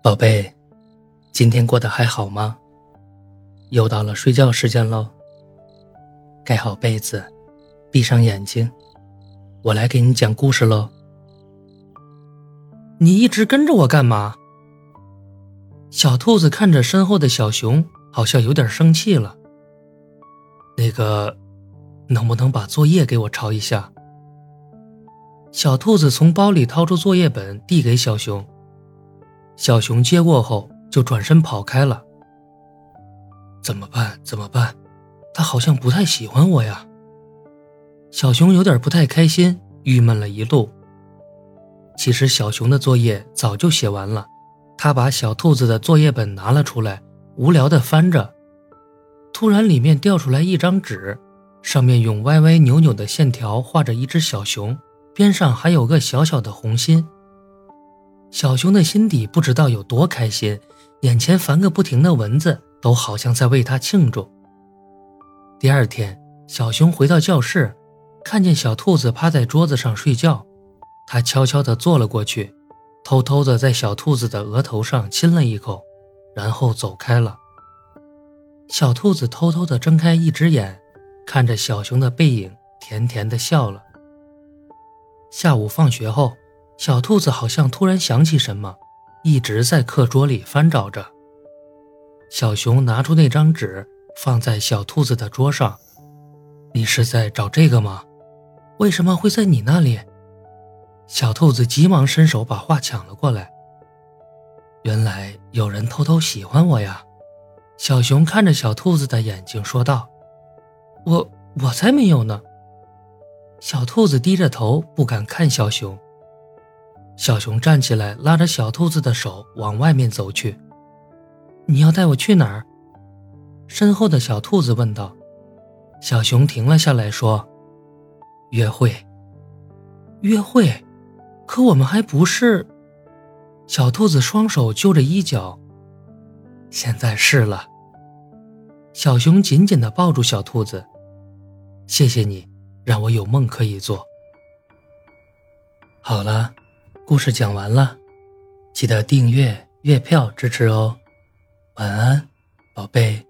宝贝，今天过得还好吗？又到了睡觉时间喽。盖好被子，闭上眼睛，我来给你讲故事喽。你一直跟着我干嘛？小兔子看着身后的小熊，好像有点生气了。那个，能不能把作业给我抄一下？小兔子从包里掏出作业本，递给小熊。小熊接过后就转身跑开了。怎么办？怎么办？他好像不太喜欢我呀。小熊有点不太开心，郁闷了一路。其实小熊的作业早就写完了，他把小兔子的作业本拿了出来，无聊地翻着。突然，里面掉出来一张纸，上面用歪歪扭扭的线条画着一只小熊，边上还有个小小的红心。小熊的心底不知道有多开心，眼前烦个不停的蚊子都好像在为他庆祝。第二天，小熊回到教室，看见小兔子趴在桌子上睡觉，他悄悄地坐了过去，偷偷地在小兔子的额头上亲了一口，然后走开了。小兔子偷偷地睁开一只眼，看着小熊的背影，甜甜地笑了。下午放学后。小兔子好像突然想起什么，一直在课桌里翻找着。小熊拿出那张纸，放在小兔子的桌上。你是在找这个吗？为什么会在你那里？小兔子急忙伸手把画抢了过来。原来有人偷偷喜欢我呀！小熊看着小兔子的眼睛说道：“我我才没有呢。”小兔子低着头，不敢看小熊。小熊站起来，拉着小兔子的手往外面走去。“你要带我去哪儿？”身后的小兔子问道。小熊停了下来，说：“约会。”“约会？可我们还不是……”小兔子双手揪着衣角。“现在是了。”小熊紧紧地抱住小兔子。“谢谢你，让我有梦可以做。”好了。故事讲完了，记得订阅月票支持哦。晚安，宝贝。